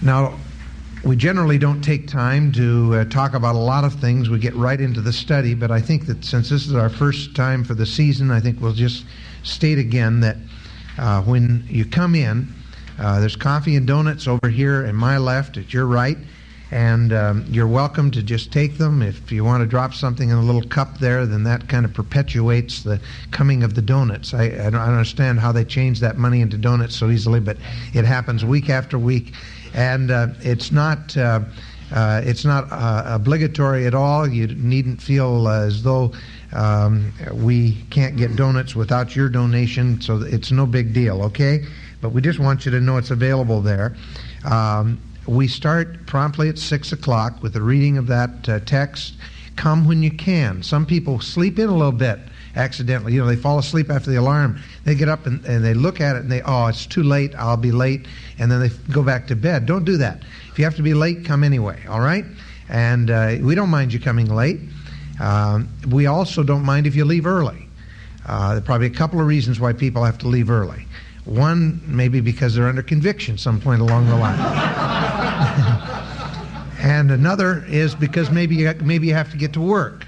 Now, we generally don't take time to uh, talk about a lot of things. We get right into the study, but I think that since this is our first time for the season, I think we'll just state again that uh, when you come in, uh, there's coffee and donuts over here at my left, at your right, and um, you're welcome to just take them. If you want to drop something in a little cup there, then that kind of perpetuates the coming of the donuts. I, I, don't, I don't understand how they change that money into donuts so easily, but it happens week after week and uh, it's not. Uh, uh, it's not obligatory at all. You needn't feel as though um, we can't get donuts without your donation, so it's no big deal, okay? But we just want you to know it's available there. Um, we start promptly at 6 o'clock with the reading of that uh, text. Come when you can. Some people sleep in a little bit accidentally. You know, they fall asleep after the alarm. They get up and, and they look at it and they, oh, it's too late. I'll be late. And then they go back to bed. Don't do that. If you have to be late, come anyway, all right? And uh, we don't mind you coming late. Um, we also don't mind if you leave early. Uh, there are probably a couple of reasons why people have to leave early. One, maybe because they're under conviction some point along the line. and another is because maybe you, maybe you have to get to work.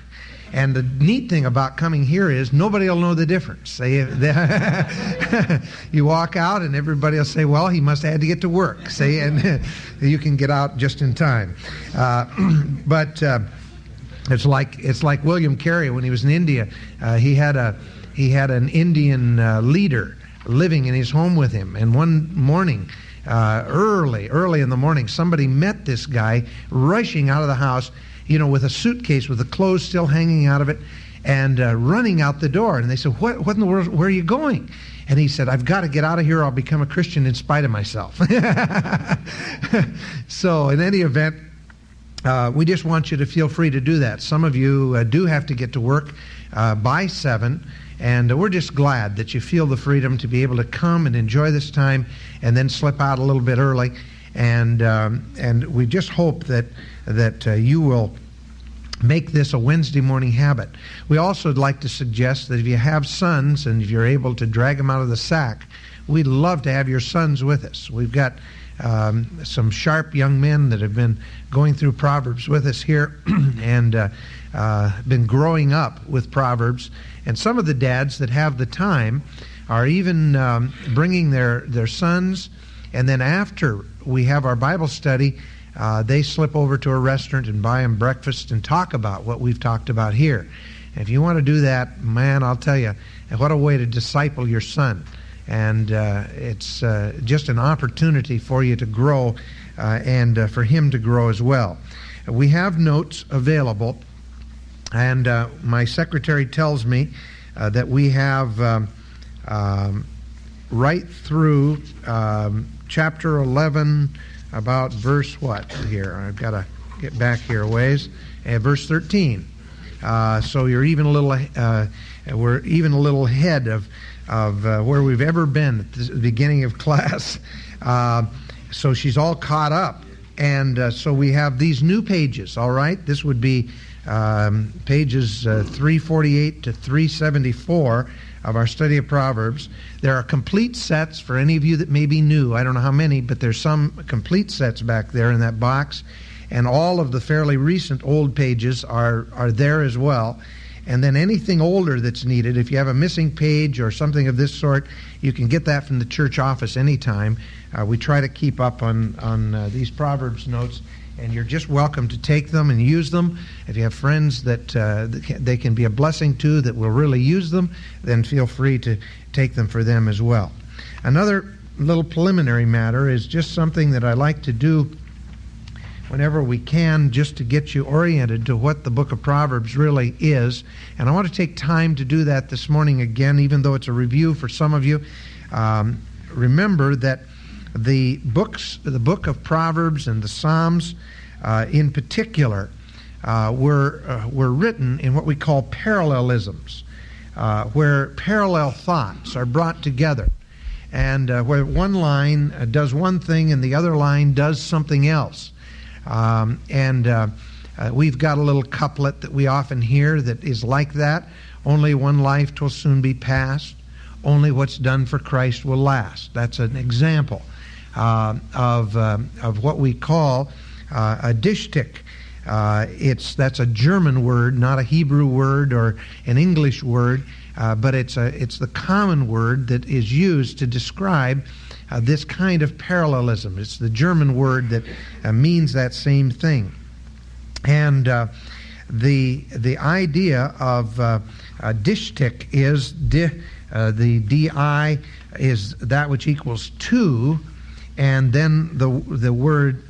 And the neat thing about coming here is nobody will know the difference. They, they you walk out and everybody will say, "Well, he must have had to get to work." Say, and you can get out just in time. Uh, but uh, it's like it's like William Carey when he was in India. Uh, he had a he had an Indian uh, leader living in his home with him, and one morning. Uh, early, early in the morning, somebody met this guy rushing out of the house you know, with a suitcase with the clothes still hanging out of it and uh, running out the door. And they said, what, what in the world, where are you going? And he said, I've got to get out of here. I'll become a Christian in spite of myself. so, in any event, uh, we just want you to feel free to do that. Some of you uh, do have to get to work uh, by 7, and we're just glad that you feel the freedom to be able to come and enjoy this time and then slip out a little bit early. And, um, and we just hope that that uh, you will make this a Wednesday morning habit. We also would like to suggest that if you have sons and if you're able to drag them out of the sack, we'd love to have your sons with us. We've got um, some sharp young men that have been going through Proverbs with us here and uh, uh, been growing up with Proverbs. And some of the dads that have the time are even um, bringing their, their sons. And then after we have our Bible study, uh, they slip over to a restaurant and buy them breakfast and talk about what we've talked about here. And if you want to do that, man, I'll tell you, what a way to disciple your son. And uh, it's uh, just an opportunity for you to grow uh, and uh, for him to grow as well. We have notes available, and uh, my secretary tells me that we have um, um, right through um, chapter 11 about verse what here? I've got to get back here a ways. Uh, verse 13. Uh, so you're even a little, uh, we're even a little ahead of, of uh, where we've ever been at the beginning of class. Uh, so she's all caught up. And uh, so we have these new pages, all right? This would be um, pages 348 to 374 of our study of Proverbs. There are complete sets for any of you that may be new. I don't know how many, but there's some complete sets back there in that box. And all of the fairly recent old pages are, are there as well. And then anything older that's needed, if you have a missing page or something of this sort, you can get that from the church office anytime. Uh, we try to keep up on, on uh, these Proverbs notes and you're just welcome to take them and use them. If you have friends that, uh, they can be a blessing to that will really use them, then feel free to take them for them as well. Another little preliminary matter is just something that I like to do whenever we can just to get you oriented to what the book of Proverbs really is. And I want to take time to do that this morning again, even though it's a review for some of you. Um, remember that the books, the book of Proverbs and the Psalms uh, in particular, uh, were, uh, were written in what we call parallelisms, uh, where parallel thoughts are brought together, and uh, where one line uh, does one thing and the other line does something else. Um, and we've got a little couplet that we often hear that is like that. Only one life will soon be past. Only what's done for Christ will last. That's an example. uh, of, uh, of what we call uh, a distich. Uh, it's that's a German word, not a Hebrew word or an English word, uh, but it's a it's the common word that is used to describe uh, this kind of parallelism. It's the German word that uh, means that same thing, and uh, the the idea of uh, distich is di, the di is that which equals two, and then the the word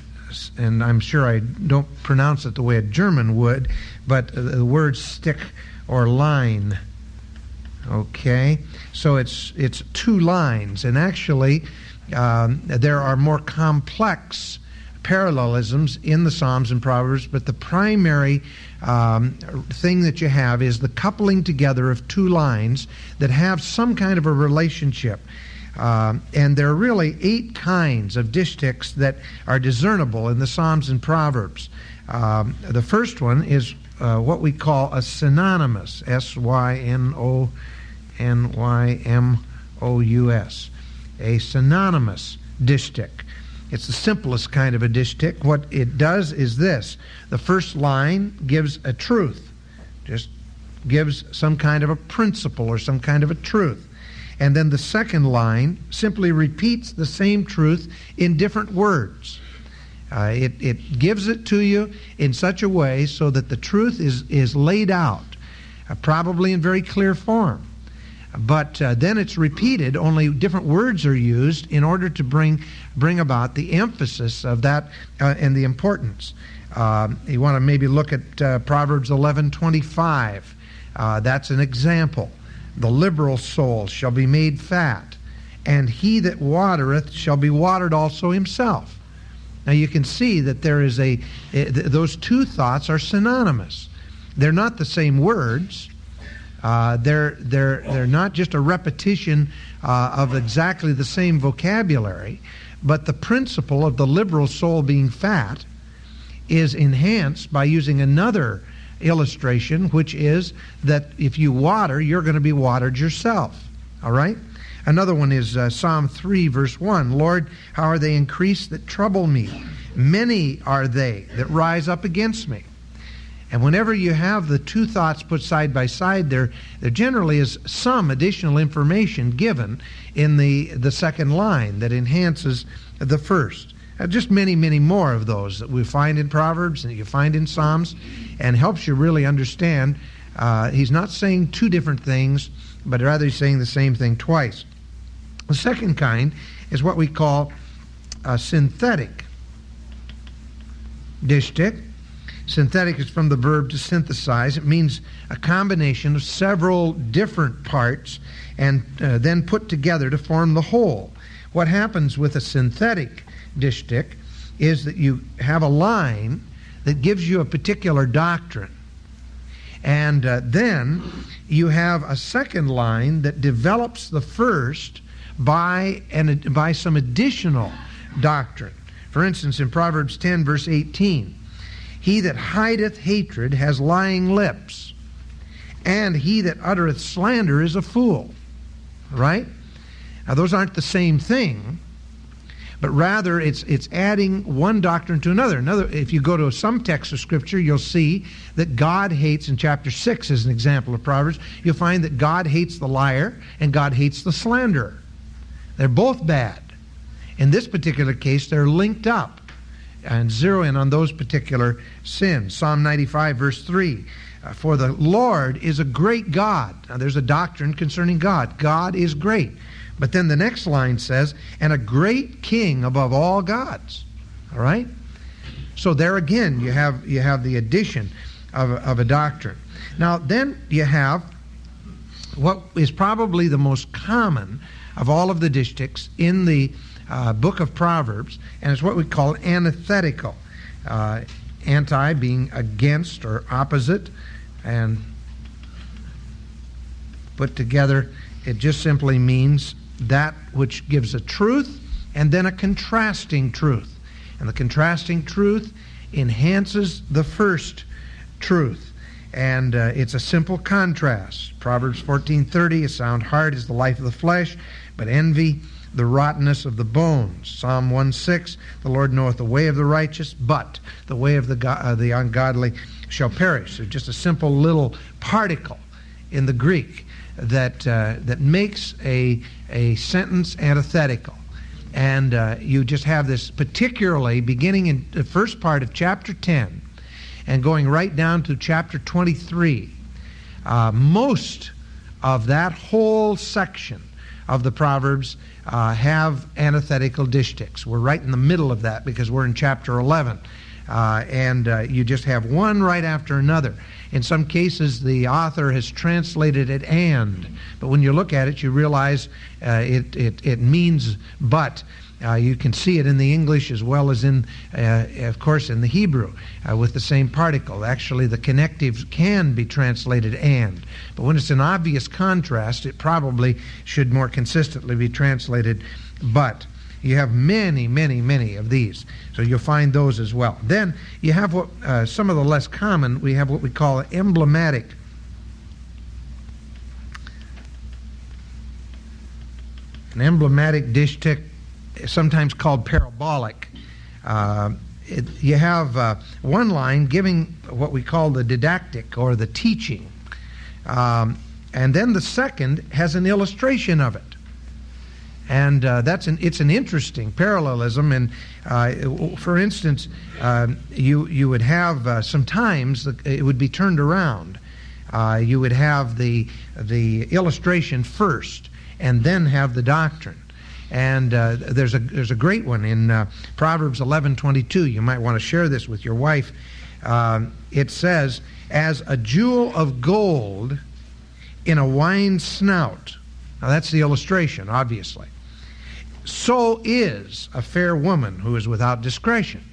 and I'm sure I don't pronounce it the way a German would, but the word stick or line. Okay, so it's it's two lines, and actually um, there are more complex parallelisms in the Psalms and Proverbs, but the primary um, thing that you have is the coupling together of two lines that have some kind of a relationship. Uh, and there are really eight kinds of distichs that are discernible in the Psalms and Proverbs. Um, the first one is uh, what we call a synonymous, S Y N O N Y M O U S, a synonymous distich. It's the simplest kind of a distich. What it does is this the first line gives a truth, just gives some kind of a principle or some kind of a truth. And then the second line simply repeats the same truth in different words. Uh, it, it gives it to you in such a way so that the truth is, is laid out, uh, probably in very clear form. But uh, then it's repeated, only different words are used in order to bring, bring about the emphasis of that uh, and the importance. Uh, you want to maybe look at uh, Proverbs 11 25. that's an example. The liberal soul shall be made fat, and he that watereth shall be watered also himself. Now you can see that there is a, eh, those two thoughts are synonymous. They're not the same words. Uh, they're, they're, they're not just a repetition uh, of exactly the same vocabulary, but the principle of the liberal soul being fat is enhanced by using another illustration, which is that if you water, you're going to be watered yourself. All right? Another one is uh, Psalm 3, verse 1 Lord, how are they increased that trouble me? Many are they that rise up against me. And whenever you have the two thoughts put side by side, there, there generally is some additional information given in the, the second line that enhances the first. Uh, just many, many more of those that we find in Proverbs and you find in Psalms, and helps you really understand. Uh, he's not saying two different things, but rather he's saying the same thing twice. The second kind is what we call a synthetic distich. Synthetic is from the verb to synthesize. It means a combination of several different parts and uh, then put together to form the whole. What happens with a synthetic distich is that you have a line that gives you a particular doctrine. And uh, then you have a second line that develops the first by, an, by some additional doctrine. For instance, in Proverbs 10, verse 18, he that hideth hatred has lying lips, and he that uttereth slander is a fool. Right? Now, those aren't the same thing, but rather it's it's adding one doctrine to another. Another, if you go to some text of Scripture, you'll see that God hates in chapter six, as an example of Proverbs, you'll find that God hates the liar and God hates the slanderer. They're both bad. In this particular case, they're linked up and zero in on those particular sins. Psalm 95, verse 3. Uh, For the Lord is a great God. Now, there's a doctrine concerning God. God is great. But then the next line says, and a great king above all gods. All right? So there again, you have, you have the addition of, of a doctrine. Now, then you have what is probably the most common of all of the distichs in the uh, book of Proverbs, and it's what we call antithetical. Uh, anti being against or opposite, and put together, it just simply means that which gives a truth and then a contrasting truth. And the contrasting truth enhances the first truth. And uh, it's a simple contrast. Proverbs 14:30, a sound heart is the life of the flesh, but envy the rottenness of the bones. Psalm 1 6, the Lord knoweth the way of the righteous, but the way of the, go- uh, the ungodly shall perish. So just a simple little particle in the Greek that, uh, that makes a, a sentence antithetical. And uh, you just have this, particularly beginning in the first part of chapter 10 and going right down to chapter 23. Uh, most of that whole section of the Proverbs uh, have antithetical distichs. We're right in the middle of that because we're in chapter 11. Uh, and uh, you just have one right after another. In some cases, the author has translated it and, but when you look at it, you realize uh, it, it, it means but. Uh, you can see it in the English as well as in, uh, of course, in the Hebrew uh, with the same particle. Actually, the connectives can be translated and. But when it's an obvious contrast, it probably should more consistently be translated but. You have many, many, many of these. So you'll find those as well. Then you have what uh, some of the less common, we have what we call emblematic. An emblematic distich sometimes called parabolic. Uh, it, you have uh, one line giving what we call the didactic or the teaching, um, and then the second has an illustration of it. And uh, that's an, it's an interesting parallelism. And uh, for instance, uh, you, you would have uh, sometimes it would be turned around. you would have the, the illustration first and then have the doctrine. And uh, there's a there's a great one in uh, Proverbs 11:22. You might want to share this with your wife. Um, it says, "As a jewel of gold in a wine snout." Now that's the illustration, obviously. So is a fair woman who is without discretion.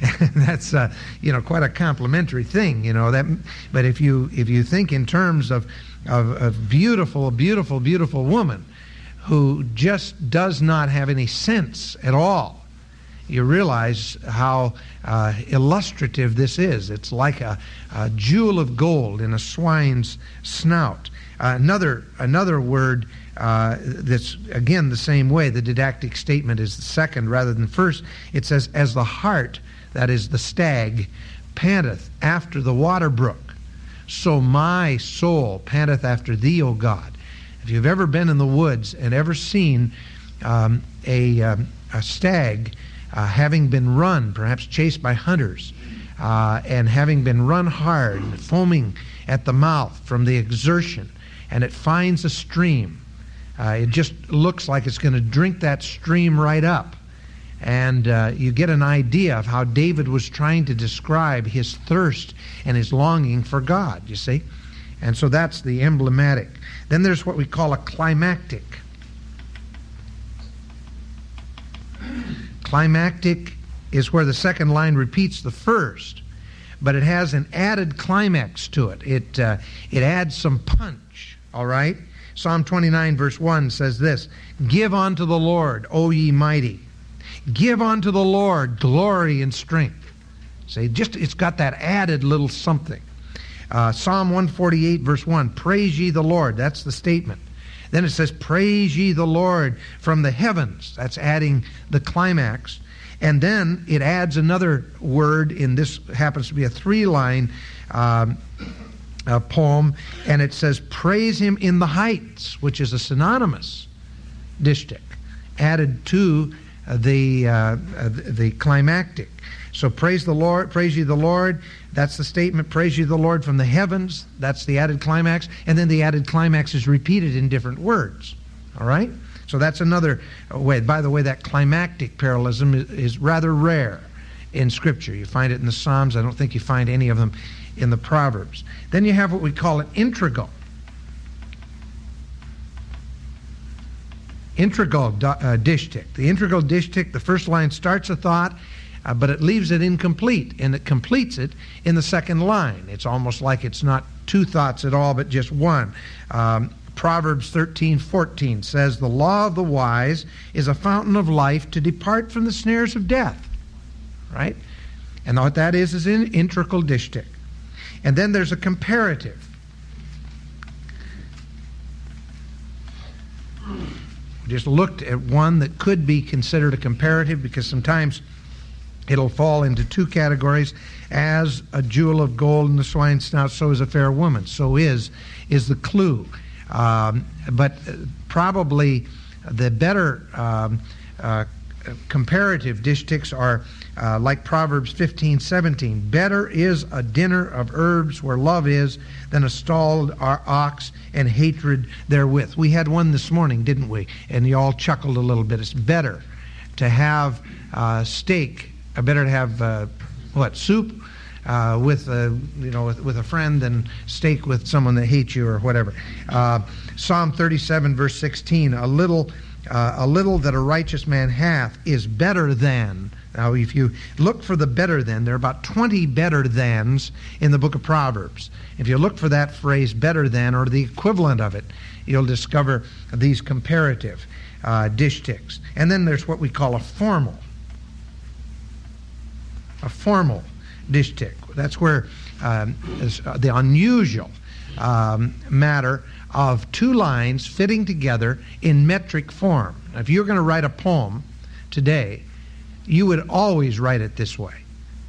that's uh, you know quite a complimentary thing, you know that. But if you if you think in terms of of, of beautiful, beautiful, beautiful woman, who just does not have any sense at all, you realize how uh, illustrative this is. It's like a, a, jewel of gold in a swine's snout. Uh, another, another word uh, that's, again, the same way. The didactic statement is the second rather than first. It says, As the hart, that is the stag, panteth after the water brook, so my soul panteth after thee, O God. If you've ever been in the woods and ever seen um, a, um, a stag uh, having been run, perhaps chased by hunters, uh, and having been run hard, foaming at the mouth from the exertion, and it finds a stream, uh, it just looks like it's going to drink that stream right up. And uh, you get an idea of how David was trying to describe his thirst and his longing for God, you see? And so that's the emblematic. Then there's what we call a climactic. Climactic is where the second line repeats the first, but it has an added climax to it. It, uh, it adds some punch, all right? Psalm 29, verse 1 says this Give unto the Lord, O ye mighty. Give unto the Lord glory and strength. Say, just it's got that added little something. Uh, Psalm 148, verse 1 Praise ye the Lord. That's the statement. Then it says, Praise ye the Lord from the heavens. That's adding the climax. And then it adds another word in this happens to be a three line um, uh, poem, and it says, Praise him in the heights, which is a synonymous distich added to uh, the, uh, the climactic. So praise the Lord, praise ye the Lord. That's the statement. Praise you, the Lord from the heavens. That's the added climax. And then the added climax is repeated in different words. All right? So that's another way. By the way, that climactic parallelism is, is rather rare in Scripture. You find it in the Psalms. I don't think you find any of them in the Proverbs. Then you have what we call an integral. Integral uh, distich. The integral distich, the first line starts a thought, uh, but it leaves it incomplete, and it completes it in the second line. It's almost like it's not two thoughts at all, but just one. Um, Proverbs 13, 14 says, The law of the wise is a fountain of life to depart from the snares of death. Right? And what that is is an integral distich. And then there's a comparative. just looked at one that could be considered a comparative because sometimes it'll fall into two categories. As a jewel of gold in the swine's snout, so is a fair woman. So is is the clue. Um, but probably the better um, uh, comparative distichs are uh, like Proverbs 15, 17. Better is a dinner of herbs where love is than a stalled ox and hatred therewith. We had one this morning, didn't we? And you all chuckled a little bit. It's better to have uh, steak, uh, better to have uh, what soup uh, with a you know with, with, a friend than steak with someone that hates you or whatever. Uh, Psalm 37 verse 16: A little uh, a little that a righteous man hath is better than. Now, if you look for the better than, there are about 20 better thans in the book of Proverbs. If you look for that phrase better than or the equivalent of it, you'll discover these comparative uh, distichs. And then there's what we call a formal. A formal distich. That's where um, uh, the unusual um, matter of two lines fitting together in metric form. Now, if you're going to write a poem today, you would always write it this way.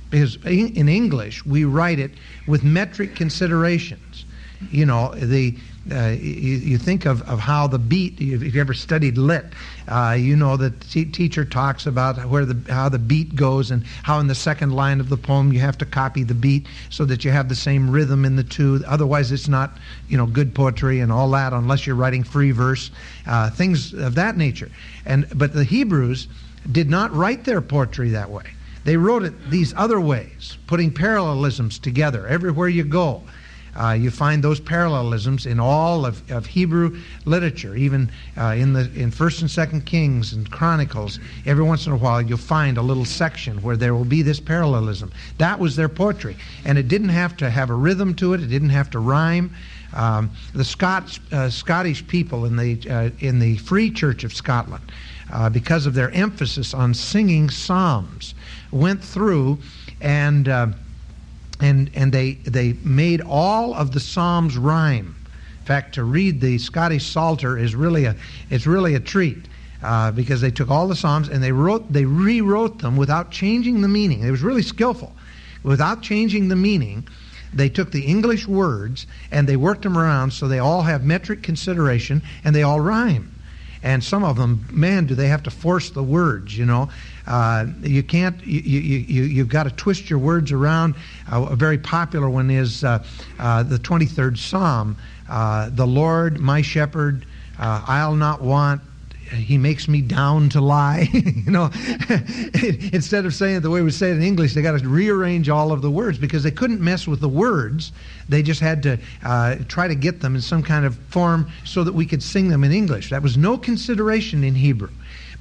Because in English, we write it with metric considerations. You know, the uh, you, you, think of, of how the beat, if you ever studied lit, uh, you know the t- teacher talks about where the, how the beat goes and how in the second line of the poem you have to copy the beat so that you have the same rhythm in the two. Otherwise, it's not you know good poetry and all that unless you're writing free verse, uh, things of that nature. And But the Hebrews did not write their poetry that way. They wrote it these other ways, putting parallelisms together everywhere you go. Uh, you find those parallelisms in all of, of Hebrew literature, even uh, in the in First and Second Kings and Chronicles. Every once in a while, you'll find a little section where there will be this parallelism. That was their poetry, and it didn't have to have a rhythm to it. It didn't have to rhyme. Um, the Scots, uh, Scottish people in the uh, in the Free Church of Scotland, uh, because of their emphasis on singing psalms, went through and uh, and and they they made all of the psalms rhyme. In fact, to read the Scottish Psalter is really a it's really a treat. Uh, because they took all the psalms and they wrote they rewrote them without changing the meaning. It was really skillful. Without changing the meaning, they took the English words and they worked them around so they all have metric consideration and they all rhyme. And some of them, man, do they have to force the words, you know. Uh, you can't, you, you, you, you've got to twist your words around. Uh, a very popular one is uh, uh the 23rd Psalm uh, The Lord, my shepherd, uh, I'll not want. He makes me down to lie. you know, instead of saying it the way we say it in English, they got to rearrange all of the words because they couldn't mess with the words. They just had to uh, try to get them in some kind of form so that we could sing them in English. That was no consideration in Hebrew.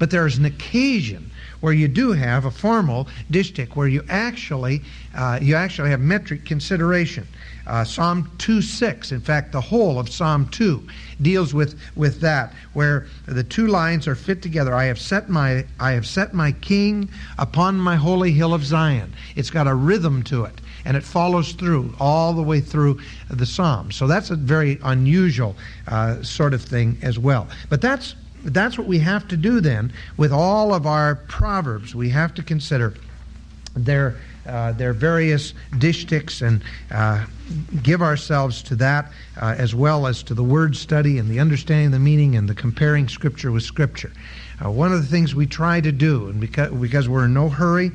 But there is an occasion where you do have a formal distich, where you actually uh, you actually have metric consideration. Uh, Psalm 2:6, in fact, the whole of Psalm 2 deals with with that, where the two lines are fit together. I have set my I have set my King upon my holy hill of Zion. It's got a rhythm to it and it follows through all the way through the psalm. So that's a very unusual uh, sort of thing as well. But that's that's what we have to do then with all of our proverbs. We have to consider their uh, their various distichs and uh, give ourselves to that uh, as well as to the word study and the understanding of the meaning and the comparing scripture with scripture. Uh, one of the things we try to do, and because, because we're in no hurry,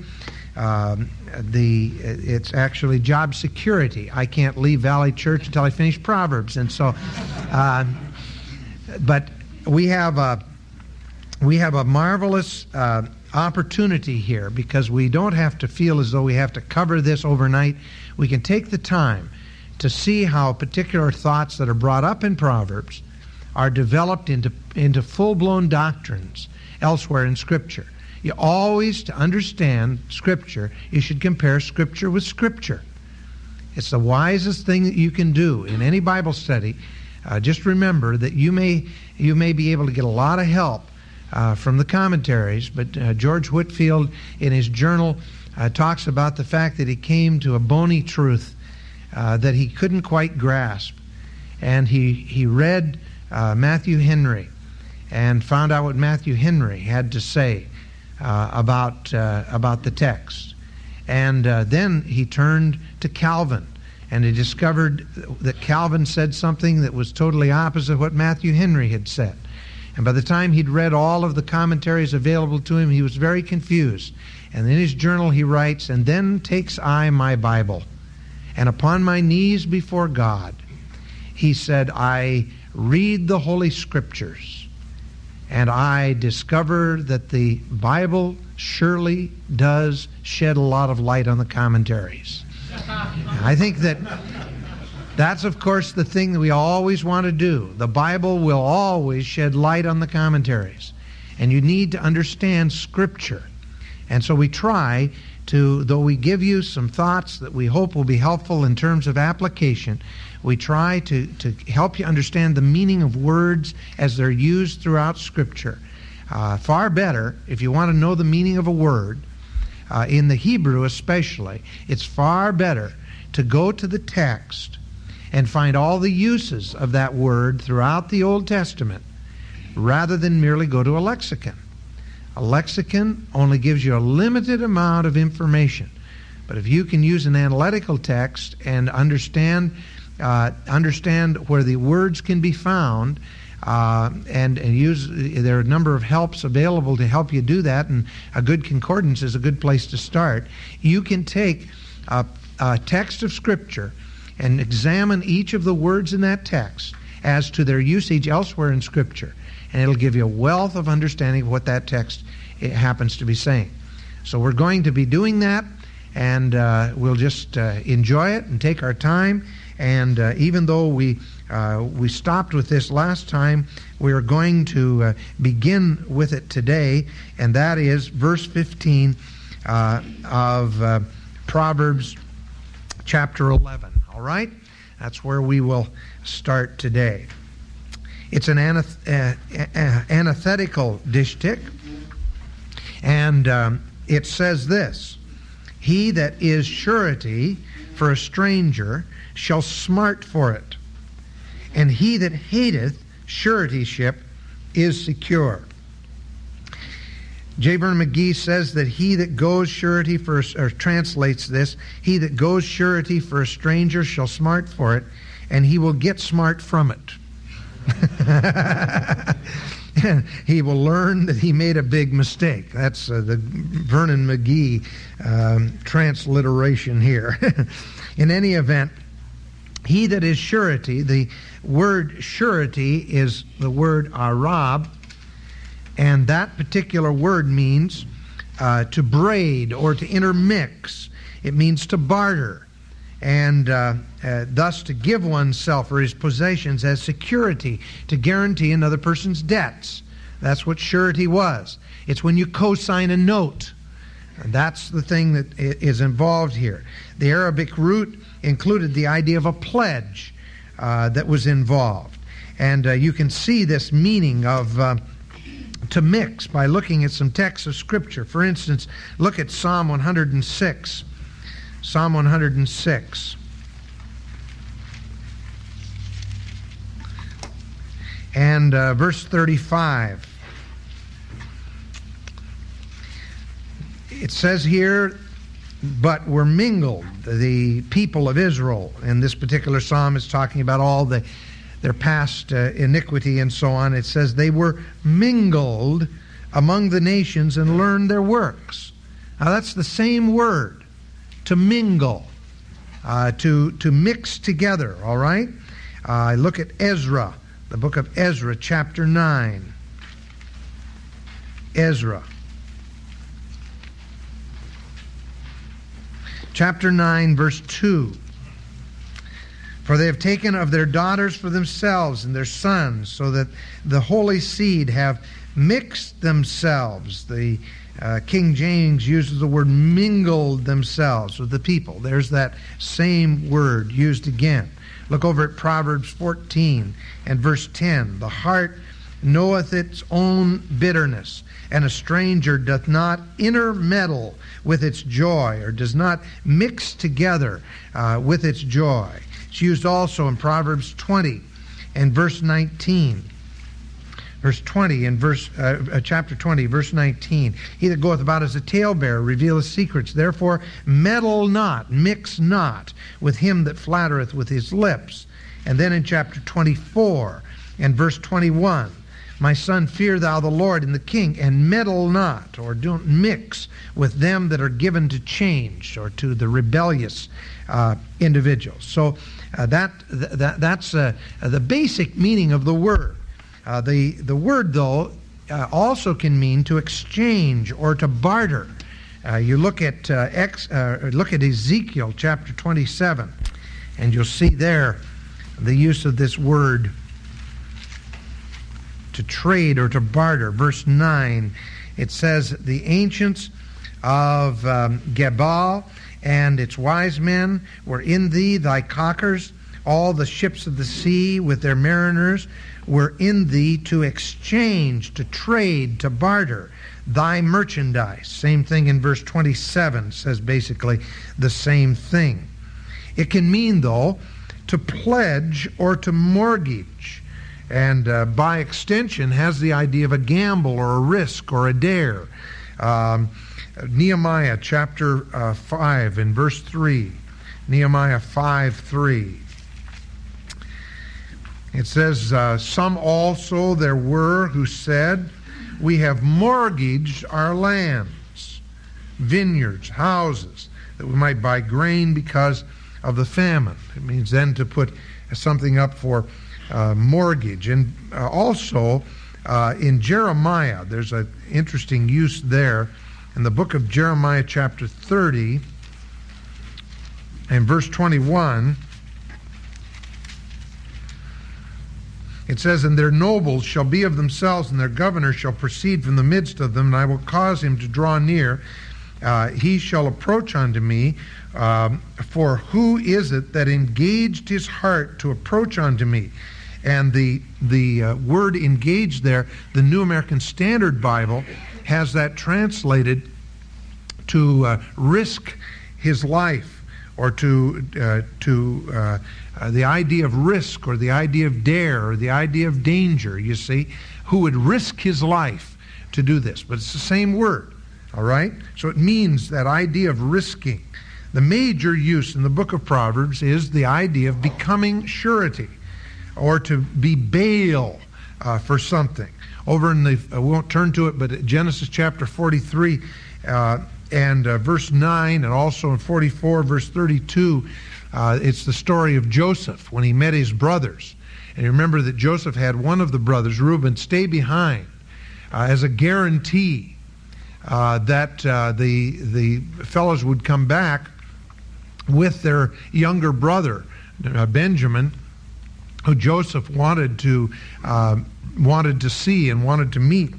um, the it's actually job security. I can't leave Valley Church until I finish Proverbs, and so, uh, but we have a we have a marvelous uh, opportunity here because we don't have to feel as though we have to cover this overnight. We can take the time to see how particular thoughts that are brought up in Proverbs are developed into, into full blown doctrines elsewhere in Scripture. You always, to understand Scripture, you should compare Scripture with Scripture. It's the wisest thing that you can do in any Bible study. Uh, just remember that you may you may be able to get a lot of help uh, from the commentaries, but uh, George Whitefield, in his journal, uh, talks about the fact that he came to a bony truth uh, that he couldn't quite grasp. And he, he read uh, Matthew Henry, and found out what Matthew Henry had to say uh, about, about the text. And then he turned to Calvin and he discovered that Calvin said something that was totally opposite of what Matthew Henry had said. And by the time he'd read all of the commentaries available to him, he was very confused. And in his journal, he writes, And then takes I my Bible, and upon my knees before God, he said, I read the Holy Scriptures, and I discover that the Bible surely does shed a lot of light on the commentaries. I think that that's, of course, the thing that we always want to do. The Bible will always shed light on the commentaries. And you need to understand Scripture. And so we try to, though we give you some thoughts that we hope will be helpful in terms of application, we try to, to help you understand the meaning of words as they're used throughout Scripture. Uh, far better, if you want to know the meaning of a word, uh, in the Hebrew especially, it's far better to go to the text and find all the uses of that word throughout the Old Testament rather than merely go to a lexicon. A lexicon only gives you a limited amount of information. But if you can use an analytical text and understand uh, understand where the words can be found, uh, and, and use there are a number of helps available to help you do that, and a good concordance is a good place to start. You can take a, a text of Scripture and examine each of the words in that text as to their usage elsewhere in Scripture. And it'll give you a wealth of understanding of what that text eh, happens to be saying. So we're going to be doing that, and uh, we'll just uh, enjoy it and take our time. And uh, even though we uh, we stopped with this last time, we are going to uh, begin with it today, and that is verse 15 uh, of Proverbs chapter 11. All right? That's where we will start today. It's an anath- uh, uh, antithetical distich, and um, it says this He that is surety for a stranger shall smart for it, and he that hateth suretyship is secure. J. Vernon McGee says that he that goes surety for, or translates this, he that goes surety for a stranger shall smart for it, and he will get smart from it. he will learn that he made a big mistake. That's uh, the Vernon McGee um, transliteration here. In any event, he that is surety, the word surety is the word arab, and that particular word means uh, to braid or to intermix. It means to barter, and uh, uh, thus to give oneself or his possessions as security to guarantee another person's debts. That's what surety was. It's when you co sign a note. And that's the thing that is involved here. The Arabic root included the idea of a pledge uh, that was involved. And uh, you can see this meaning of uh, to mix by looking at some texts of Scripture. For instance, look at Psalm 106. Psalm 106. And uh, verse 35. It says here, but were mingled, the people of Israel. And this particular psalm is talking about all the their past uh, iniquity and so on. It says they were mingled among the nations and learned their works. Now that's the same word, to mingle, uh, to, to mix together, all right? Uh, look at Ezra, the book of Ezra, chapter 9. Ezra. Chapter 9, verse 2. For they have taken of their daughters for themselves and their sons, so that the holy seed have mixed themselves. The uh, King James uses the word mingled themselves with the people. There's that same word used again. Look over at Proverbs 14 and verse 10. The heart knoweth its own bitterness, and a stranger doth not intermeddle with its joy, or does not mix together uh, with its joy. It's used also in Proverbs 20 and verse 19. verse 20 in verse uh, uh, chapter 20 verse 19 he that goeth about as a talebearer revealeth secrets therefore meddle not mix not with him that flattereth with his lips and then in chapter 24 and verse 21 my son, fear thou the Lord and the king, and meddle not, or don't mix with them that are given to change, or to the rebellious uh, individuals. So uh, that, that, that's uh, the basic meaning of the word. Uh, the, the word, though, uh, also can mean to exchange or to barter. Uh, you look at, Ex, look at Ezekiel chapter 27, and you'll see there the use of this word to trade or to barter. Verse 9, it says, The ancients of um, Gebal and its wise men were in thee, thy calkers, all the ships of the sea with their mariners were in thee to exchange, to trade, to barter thy merchandise. Same thing in verse 27 says basically the same thing. It can mean, though, to pledge or to mortgage. And uh, by extension, has the idea of a gamble or a risk or a dare. Um, Nehemiah chapter uh, 5 and verse 3. Nehemiah 5 3. It says, uh, Some also there were who said, We have mortgaged our lands, vineyards, houses, that we might buy grain because of the famine. It means then to put something up for uh, mortgage. And uh, also uh, in Jeremiah, there's an interesting use there. In the book of Jeremiah, chapter 30, and verse 21, It says, And their nobles shall be of themselves, and their governors shall proceed from the midst of them, and I will cause him to draw near. Uh, he shall approach unto me. Um, for who is it that engaged his heart to approach unto me? And the, the uh, word engaged there, the New American Standard Bible, has that translated to uh, risk his life or to, uh, to uh, uh, the idea of risk or the idea of dare or the idea of danger, you see, who would risk his life to do this. But it's the same word, all right? So it means that idea of risking. The major use in the book of Proverbs is the idea of becoming surety or to be bail uh, for something. Over in the, uh, we won't turn to it, but Genesis chapter 43 uh, and uh, verse 9, and also in 44, verse 32, uh, it's the story of Joseph when he met his brothers. And you remember that Joseph had one of the brothers, Reuben, stay behind uh, as a guarantee that the, the fellows would come back with their younger brother, Benjamin, who Joseph wanted to uh, wanted to see and wanted to meet.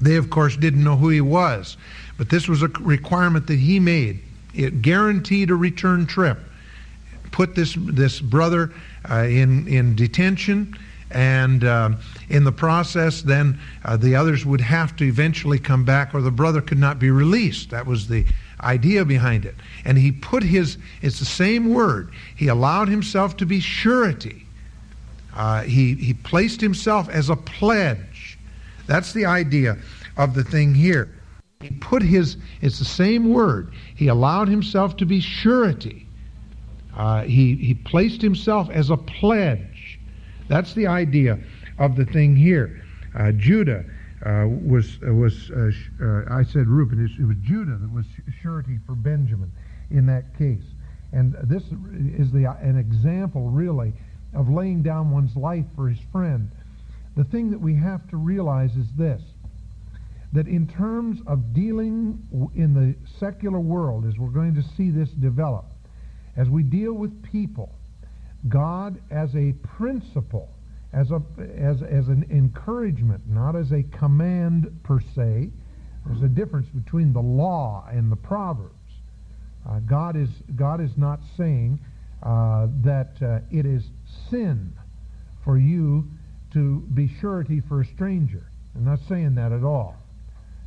They, of course, didn't know who he was, but this was a requirement that he made. It guaranteed a return trip. Put this this brother uh, in in detention, and uh, in the process, then uh, the others would have to eventually come back, or the brother could not be released. That was the idea behind it. And he put his, it's the same word, he allowed himself to be surety uh, he, he placed himself as a pledge. That's the idea of the thing here. He put his, it's the same word. He allowed himself to be surety. Uh, he, he placed himself as a pledge. That's the idea of the thing here. Uh, Judah uh, was, uh, was uh, I said Reuben, it was Judah that was surety for Benjamin in that case. And this is the, an example, really, of laying down one's life for his friend, the thing that we have to realize is this that in terms of dealing in the secular world, as we're going to see this develop, as we deal with people, God as a principle, as, a, as, as an encouragement, not as a command per se. There's a difference between the law and the Proverbs. Uh, God, is, God is not saying uh, that uh, it is sin for you to be surety for a stranger. I'm not saying that at all.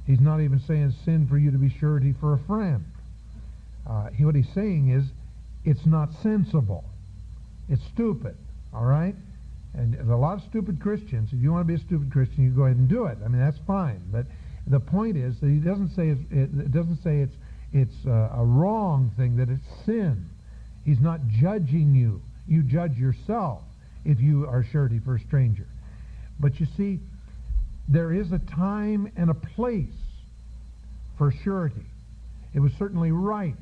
He's not even saying sin for you to be surety for a friend. Uh, he, what he's saying is it's not sensible. It's stupid. All right? And there's a lot of stupid Christians. If you want to be a stupid Christian, you go ahead and do it. I mean, that's fine. But the point is that he doesn't say it's, it doesn't say it's it's uh, a wrong thing that it's sin. He's not judging you. You judge yourself if you are surety for a stranger. But you see, there is a time and a place for surety. It was certainly right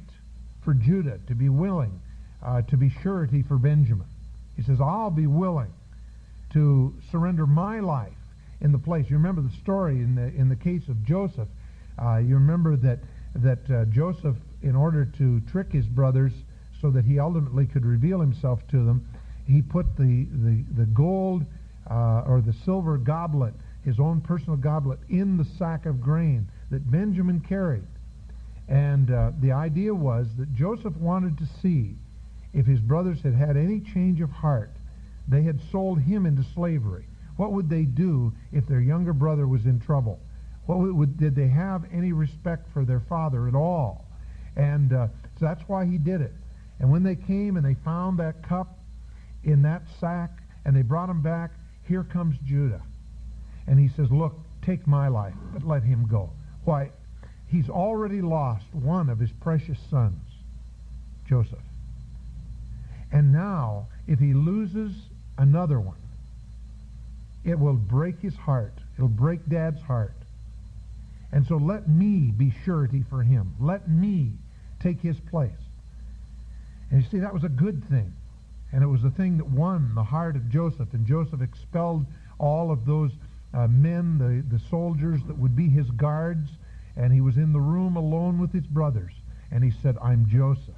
for Judah to be willing uh, to be surety for Benjamin. He says, I'll be willing to surrender my life in the place. You remember the story in the in the case of Joseph. Uh, you remember that that uh, Joseph, in order to trick his brothers, so that he ultimately could reveal himself to them, he put the the the gold uh, or the silver goblet, his own personal goblet, in the sack of grain that Benjamin carried. And uh, the idea was that Joseph wanted to see if his brothers had had any change of heart. They had sold him into slavery. What would they do if their younger brother was in trouble? What would, did they have any respect for their father at all? And uh, so that's why he did it. And when they came and they found that cup in that sack and they brought him back, here comes Judah. And he says, look, take my life, but let him go. Why, he's already lost one of his precious sons, Joseph. And now, if he loses another one, it will break his heart. It'll break Dad's heart. And so let me be surety for him. Let me take his place. And you see, that was a good thing. And it was the thing that won the heart of Joseph. And Joseph expelled all of those uh, men, the, the soldiers that would be his guards. And he was in the room alone with his brothers. And he said, I'm Joseph.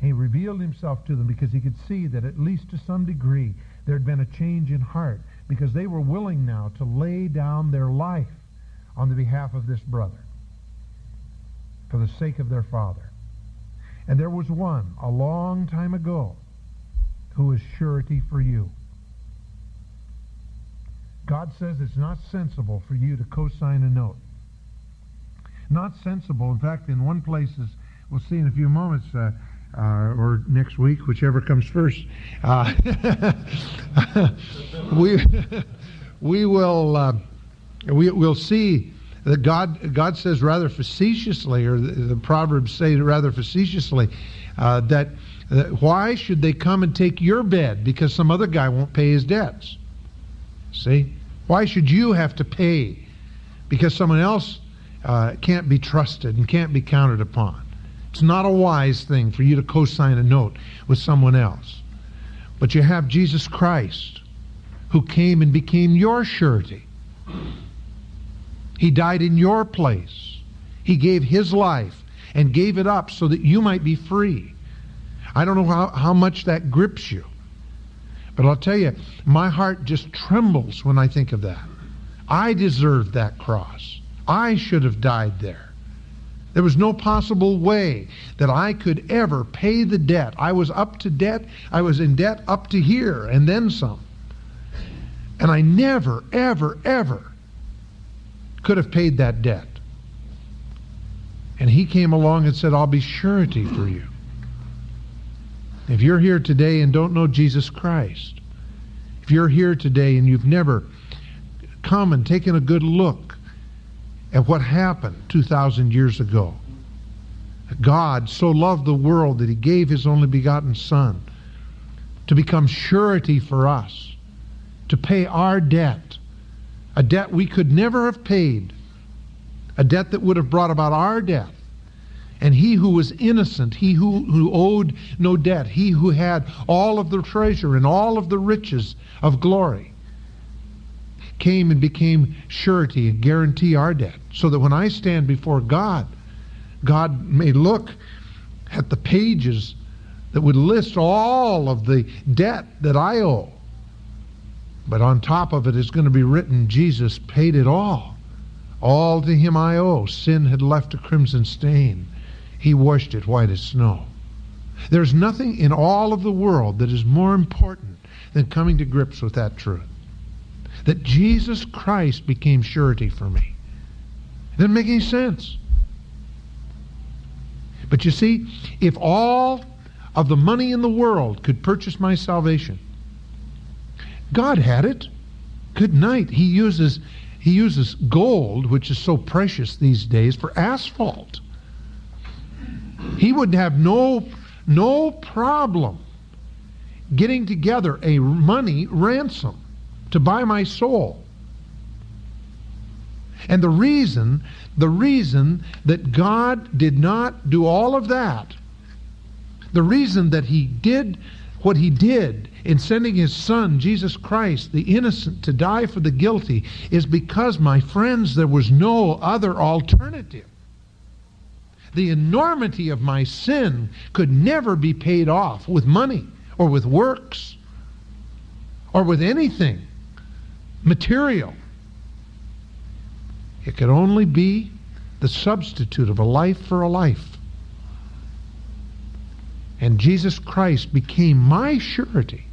He revealed himself to them because he could see that at least to some degree there had been a change in heart because they were willing now to lay down their life on the behalf of this brother for the sake of their father. And there was one a long time ago who is surety for you. God says it's not sensible for you to co-sign a note. Not sensible. In fact, in one place, as we'll see in a few moments, uh, uh, or next week, whichever comes first. Uh, we we will uh, we will see that God God says rather facetiously, or the, the Proverbs say rather facetiously, uh, that, that why should they come and take your bed because some other guy won't pay his debts? See, why should you have to pay because someone else uh, can't be trusted and can't be counted upon? It's not a wise thing for you to co sign a note with someone else. But you have Jesus Christ who came and became your surety. He died in your place. He gave his life and gave it up so that you might be free. I don't know how, how much that grips you. But I'll tell you, my heart just trembles when I think of that. I deserved that cross. I should have died there. There was no possible way that I could ever pay the debt. I was up to debt. I was in debt up to here and then some. And I never, ever, ever could have paid that debt. And he came along and said, I'll be surety for you. If you're here today and don't know Jesus Christ, if you're here today and you've never come and taken a good look at what happened 2,000 years ago. God so loved the world that he gave his only begotten Son to become surety for us, to pay our debt, a debt we could never have paid, a debt that would have brought about our death. And he who was innocent, he who, who owed no debt, he who had all of the treasure and all of the riches of glory, came and became surety and guarantee our debt. So that when I stand before God, God may look at the pages that would list all of the debt that I owe. But on top of it is going to be written, Jesus paid it all. All to him I owe. Sin had left a crimson stain. He washed it white as snow. There's nothing in all of the world that is more important than coming to grips with that truth that Jesus Christ became surety for me. It doesn't make any sense. But you see, if all of the money in the world could purchase my salvation, God had it. Good night. He uses he uses gold, which is so precious these days, for asphalt. He would have no no problem getting together a money ransom to buy my soul. And the reason, the reason that God did not do all of that, the reason that He did what He did in sending His Son, Jesus Christ, the innocent, to die for the guilty, is because, my friends, there was no other alternative. The enormity of my sin could never be paid off with money or with works or with anything material. It could only be the substitute of a life for a life. And Jesus Christ became my surety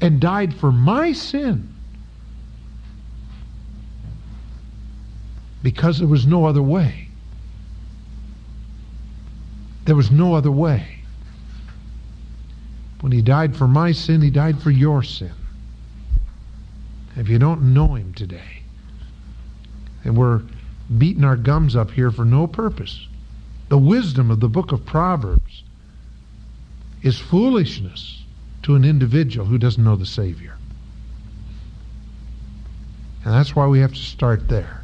and died for my sin because there was no other way. There was no other way. When he died for my sin, he died for your sin. If you don't know him today, and we're beating our gums up here for no purpose, the wisdom of the book of Proverbs is foolishness to an individual who doesn't know the Savior. And that's why we have to start there.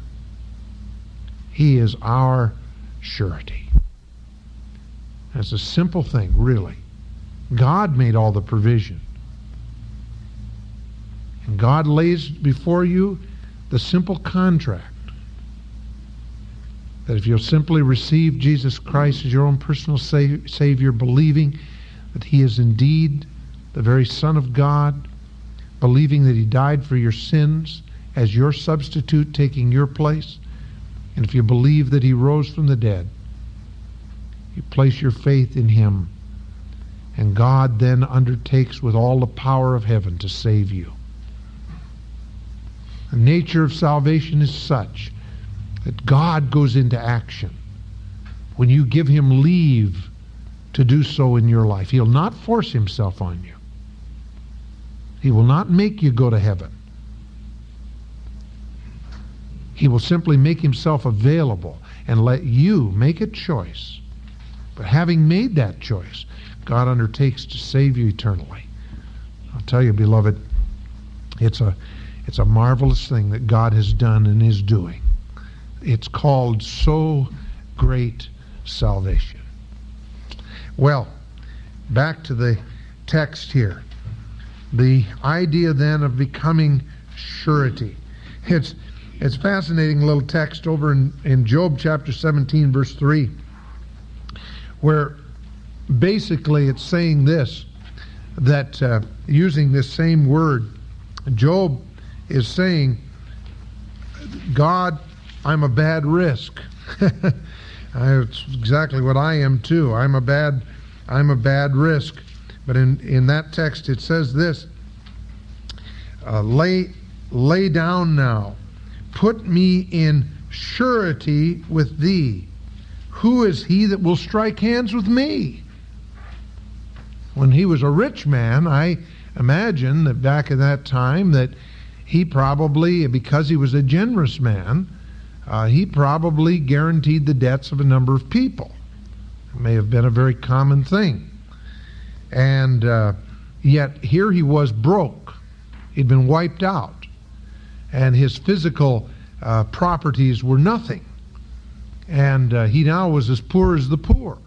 He is our surety. That's a simple thing, really. God made all the provision. And God lays before you the simple contract that if you'll simply receive Jesus Christ as your own personal Savior, believing that He is indeed the very Son of God, believing that He died for your sins as your substitute, taking your place, and if you believe that He rose from the dead, you place your faith in Him, and God then undertakes with all the power of heaven to save you. The nature of salvation is such that God goes into action. When you give him leave to do so in your life. He'll not force himself on you. He will not make you go to heaven. He will simply make himself available and let you make a choice. But having made that choice, God undertakes to save you eternally. I'll tell you, beloved, it's a it's a marvelous thing that God has done and is doing. It's called so great salvation. Well, back to the text here. The idea then of becoming surety. It's it's fascinating little text over in, in Job chapter 17, verse 3, where basically it's saying this that uh, using this same word, Job is saying, God, I'm a bad risk. it's exactly what I am too. I'm a bad, I'm a bad risk. But in, in that text it says this: uh, lay, lay down now, put me in surety with thee. Who is he that will strike hands with me? When he was a rich man, I imagine that back in that time that he probably, because he was a generous man, uh, he probably guaranteed the debts of a number of people. It may have been a very common thing. And uh, yet here he was broke. He'd been wiped out. And his physical uh, properties were nothing. And uh, he now was as poor as the poor.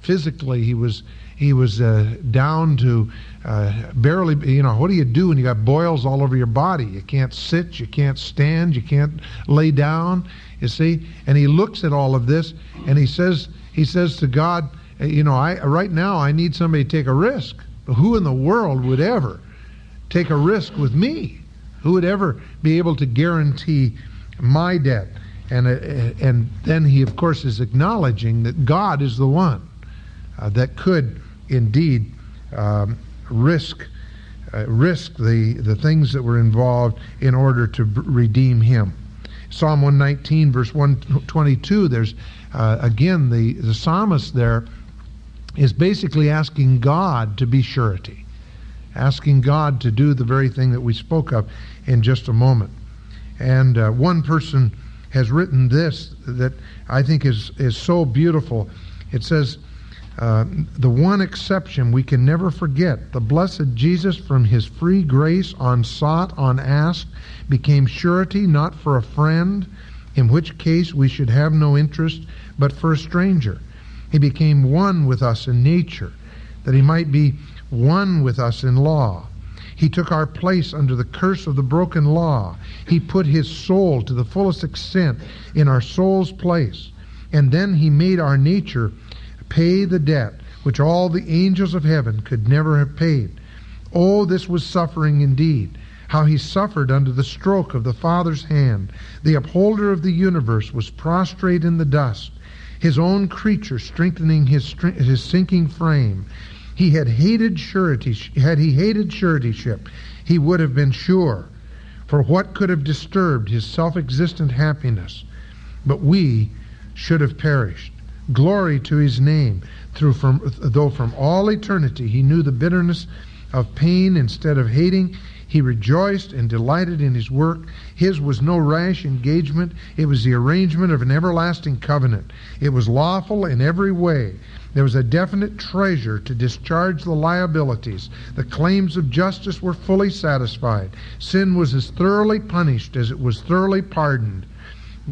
Physically, he was he was uh, down to uh, barely, you know, what do you do when you got boils all over your body? You can't sit, you can't stand, you can't lay down, you see? And he looks at all of this and he says, he says to God, you know, I, right now I need somebody to take a risk. But who in the world would ever take a risk with me? Who would ever be able to guarantee my debt? And, uh, and then he, of course, is acknowledging that God is the one uh, that could indeed um, risk uh, risk the, the things that were involved in order to b- redeem him. Psalm 119, verse 122, there's uh, again the, the psalmist there is basically asking God to be surety. asking God to do the very thing that we spoke of in just a moment. And uh, one person has written this that I think is, is so beautiful. It says, uh, the one exception we can never forget the blessed Jesus, from his free grace, unsought, unasked, became surety not for a friend, in which case we should have no interest, but for a stranger. He became one with us in nature, that he might be one with us in law. He took our place under the curse of the broken law. He put his soul to the fullest extent in our soul's place. And then he made our nature pay the debt which all the angels of heaven could never have paid. Oh, this was suffering indeed. How he suffered under the stroke of the Father's hand. The upholder of the universe was prostrate in the dust, his own creature strengthening his, his sinking frame. He had hated surety, had he hated suretyship, he would have been sure. For what could have disturbed his self existent happiness? But we should have perished. Glory to his name. Through from, though from all eternity he knew the bitterness of pain instead of hating, he rejoiced and delighted in his work. His was no rash engagement, it was the arrangement of an everlasting covenant. It was lawful in every way. There was a definite treasure to discharge the liabilities. The claims of justice were fully satisfied. Sin was as thoroughly punished as it was thoroughly pardoned.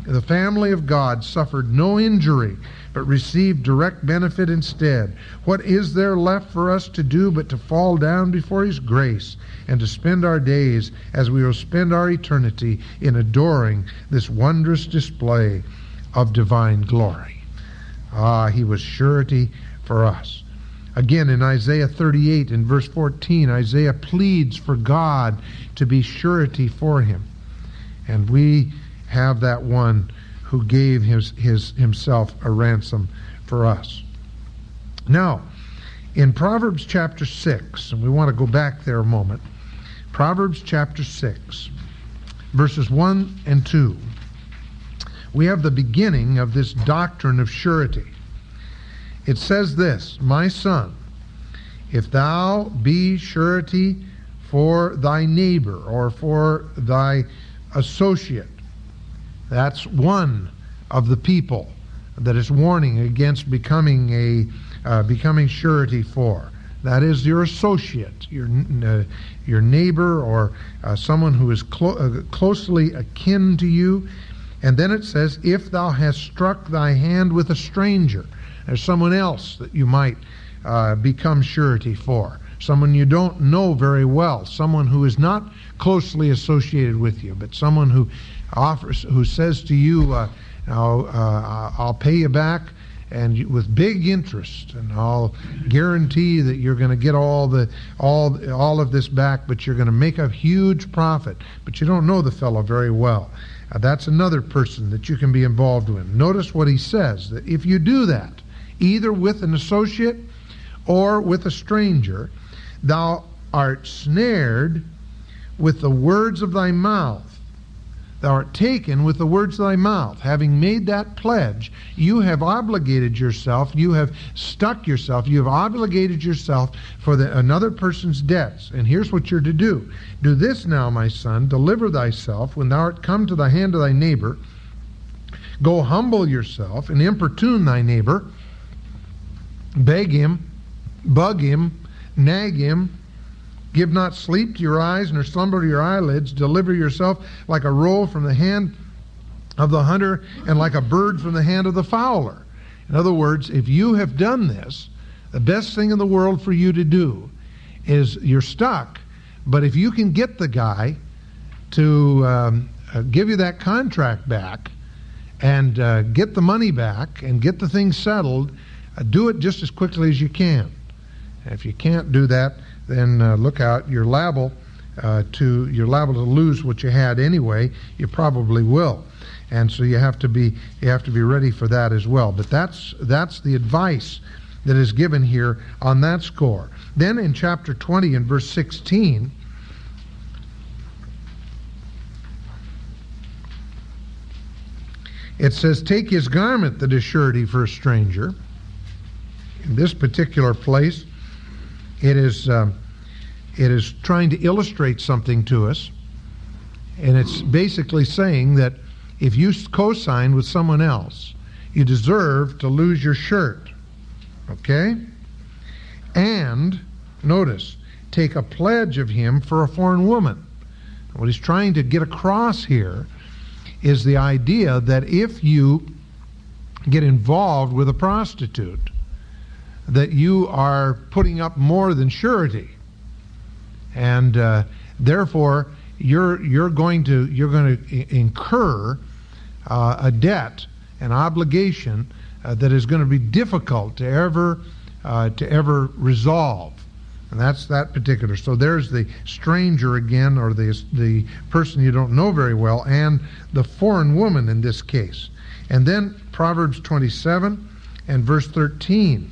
The family of God suffered no injury, but received direct benefit instead. What is there left for us to do but to fall down before His grace and to spend our days as we will spend our eternity in adoring this wondrous display of divine glory? Ah, he was surety for us. Again, in Isaiah 38, in verse 14, Isaiah pleads for God to be surety for him. And we have that one who gave his, his, himself a ransom for us. Now, in Proverbs chapter 6, and we want to go back there a moment, Proverbs chapter 6, verses 1 and 2 we have the beginning of this doctrine of surety. It says this My son, if thou be surety for thy neighbor or for thy associate, that's one of the people that is warning against becoming a uh, becoming surety for. That is your associate, your uh, your neighbor, or uh, someone who is clo- uh, closely akin to you. And then it says, If thou hast struck thy hand with a stranger, there's someone else that you might uh, become surety for, someone you don't know very well, someone who is not closely associated with you, but someone who offers, who says to you, uh, I'll, uh, I'll pay you back and with big interest, and I'll guarantee that you're going to get all the all all of this back, but you're going to make a huge profit. But you don't know the fellow very well, uh, that's another person that you can be involved with. Notice what he says that if you do that, either with an associate or with a stranger, thou art snared with the words of thy mouth thou art taken with the words of thy mouth. Having made that pledge, you have obligated yourself, you have stuck yourself, you have obligated yourself for the, another person's debts. And here's what you're to do Do this now, my son, deliver thyself when thou art come to the hand of thy neighbor. Go humble yourself and importune thy neighbor. Beg him, bug him, nag him, Give not sleep to your eyes, nor slumber to your eyelids. Deliver yourself like a roe from the hand of the hunter, and like a bird from the hand of the fowler. In other words, if you have done this, the best thing in the world for you to do is you're stuck. But if you can get the guy to um, uh, give you that contract back and uh, get the money back and get the thing settled, uh, do it just as quickly as you can. if you can't do that, then uh, look out. You're liable uh, to you're liable to lose what you had anyway. You probably will, and so you have to be you have to be ready for that as well. But that's that's the advice that is given here on that score. Then in chapter 20 and verse 16. It says, Take his garment that is surety for a stranger. In this particular place, it is um, it is trying to illustrate something to us. And it's basically saying that if you co sign with someone else, you deserve to lose your shirt. Okay? And, notice, take a pledge of him for a foreign woman. What he's trying to get across here is the idea that if you get involved with a prostitute, that you are putting up more than surety, and uh, therefore you're you're going to you're going to incur uh, a debt, an obligation uh, that is going to be difficult to ever uh, to ever resolve. And that's that particular. So there's the stranger again, or the the person you don't know very well, and the foreign woman in this case. And then Proverbs 27 and verse 13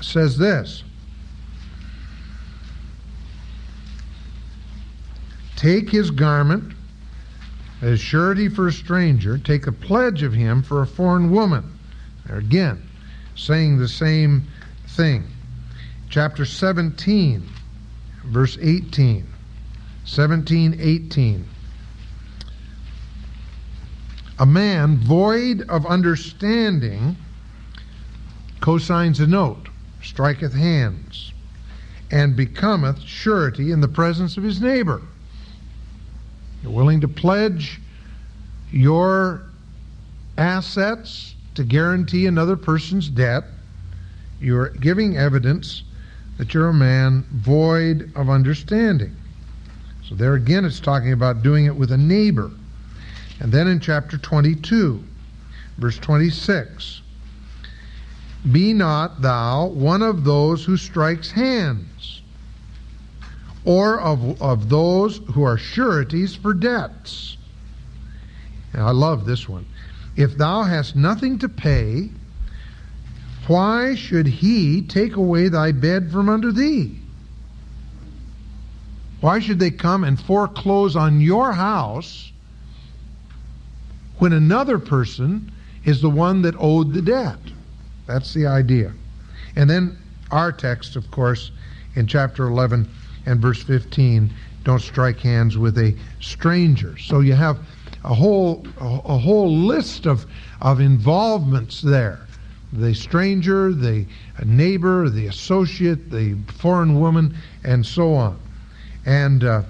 says this. Take his garment as surety for a stranger, take a pledge of him for a foreign woman. There again, saying the same thing. Chapter 17, verse 18. 17, 18. A man void of understanding cosigns a note, striketh hands, and becometh surety in the presence of his neighbor. You're willing to pledge your assets to guarantee another person's debt. You're giving evidence that you're a man void of understanding. So there again, it's talking about doing it with a neighbor. And then in chapter 22, verse 26, be not thou one of those who strikes hands, or of, of those who are sureties for debts. I love this one. If thou hast nothing to pay, why should he take away thy bed from under thee? Why should they come and foreclose on your house when another person is the one that owed the debt? That's the idea. And then our text, of course, in chapter 11 and verse 15, don't strike hands with a stranger. So you have a whole a, whole list of of involvements there. The stranger, the neighbor, the associate, the foreign woman, and so on. And uh,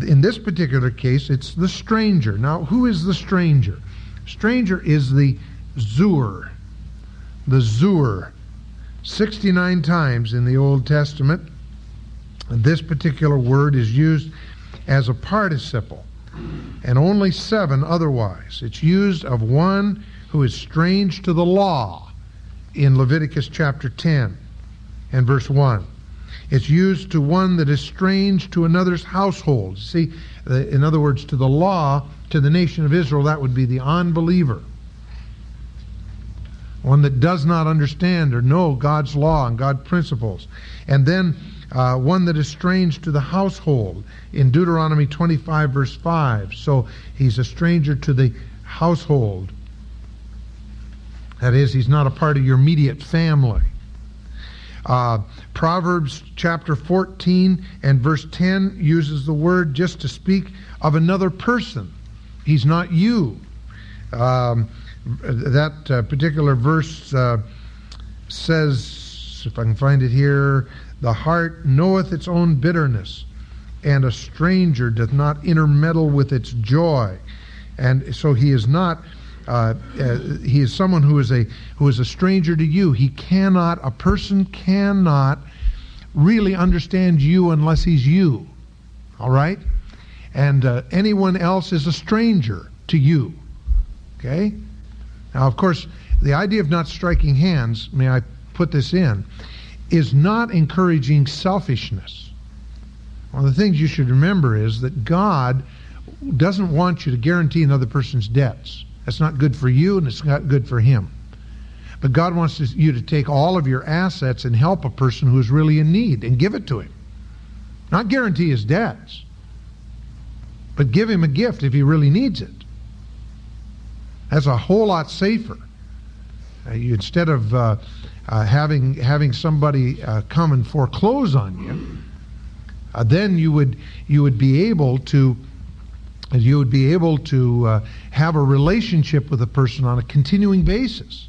in this particular case, it's the stranger. Now, who is the stranger? Stranger is the zur. The zur. 69 times in the Old Testament, this particular word is used as a participle and only seven otherwise. It's used of one who is strange to the law in Leviticus chapter 10 and verse 1. It's used to one that is strange to another's household. See, in other words, to the law, to the nation of Israel, that would be the unbeliever. One that does not understand or know God's law and God's principles. And then uh, one that is strange to the household in Deuteronomy 25, verse 5. So he's a stranger to the household. That is, he's not a part of your immediate family. Uh, Proverbs chapter 14 and verse 10 uses the word just to speak of another person. He's not you. Um, that uh, particular verse uh, says, if I can find it here, the heart knoweth its own bitterness, and a stranger doth not intermeddle with its joy. And so he is not. Uh, uh, he is someone who is a who is a stranger to you. He cannot. A person cannot really understand you unless he's you. All right, and uh, anyone else is a stranger to you. Okay. Now, of course, the idea of not striking hands. May I put this in? Is not encouraging selfishness. One of the things you should remember is that God doesn't want you to guarantee another person's debts. That's not good for you and it's not good for him. But God wants you to take all of your assets and help a person who is really in need and give it to him. Not guarantee his debts, but give him a gift if he really needs it. That's a whole lot safer. Uh, you, instead of uh, uh, having having somebody uh, come and foreclose on you, uh, then you would you would be able to you would be able to uh, have a relationship with a person on a continuing basis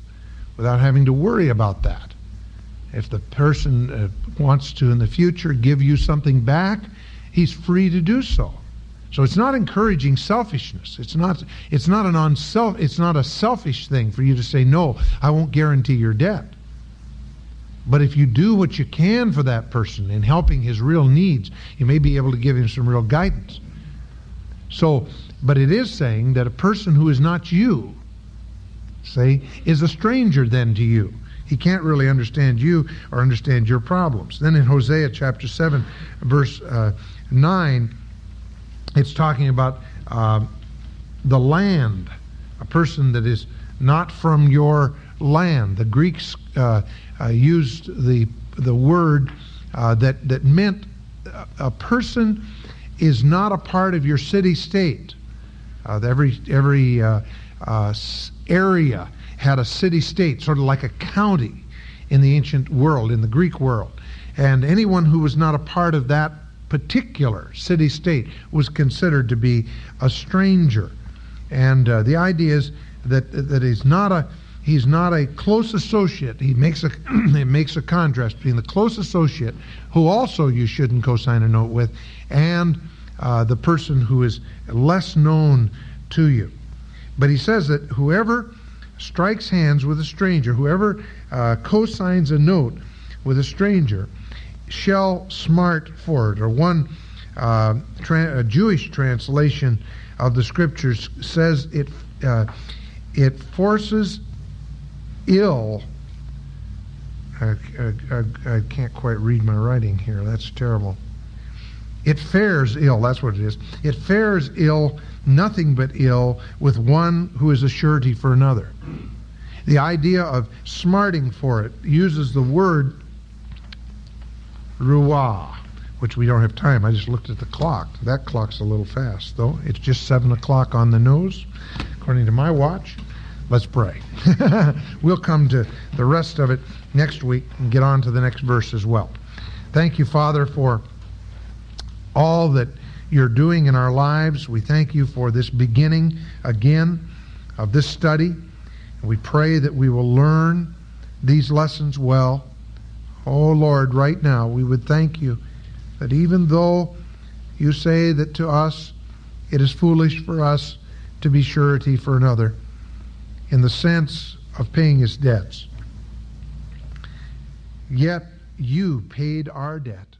without having to worry about that. If the person uh, wants to in the future give you something back, he's free to do so. So it's not encouraging selfishness. It's not it's not an unself it's not a selfish thing for you to say no, I won't guarantee your debt. But if you do what you can for that person in helping his real needs, you may be able to give him some real guidance. So, but it is saying that a person who is not you, say, is a stranger then to you. He can't really understand you or understand your problems. Then in Hosea chapter 7, verse uh, 9, it's talking about uh, the land, a person that is not from your land. The Greeks uh, used the the word uh, that that meant a person is not a part of your city state. Uh, every every uh, uh, area had a city state, sort of like a county in the ancient world, in the Greek world, and anyone who was not a part of that particular city state was considered to be a stranger. And the idea is that that he's not a he's not a close associate. He makes a it makes a contrast between the close associate, who also you shouldn't co-sign a note with, and uh, the person who is less known to you. But he says that whoever strikes hands with a stranger, whoever uh, co-signs a note with a stranger, shall smart for it. Or one uh, tra- Jewish translation of the scriptures says it uh, it forces ill. I, I, I, can't quite read my writing here. That's terrible. It fares ill, that's what it is. It fares ill, nothing but ill, with one who is a surety for another. The idea of smarting for it uses the word ruah, which we don't have time. I just looked at the clock. That clock's a little fast, though. It's just 7 o'clock on the nose, according to my watch. Let's pray. we'll come to the rest of it next week and get on to the next verse as well. Thank you, Father, for all that you're doing in our lives. We thank you for this beginning again of this study. We pray that we will learn these lessons well. Oh Lord, right now we would thank you that even though you say that to us it is foolish for us to be surety for another, in the sense of paying his debts. Yet you paid our debt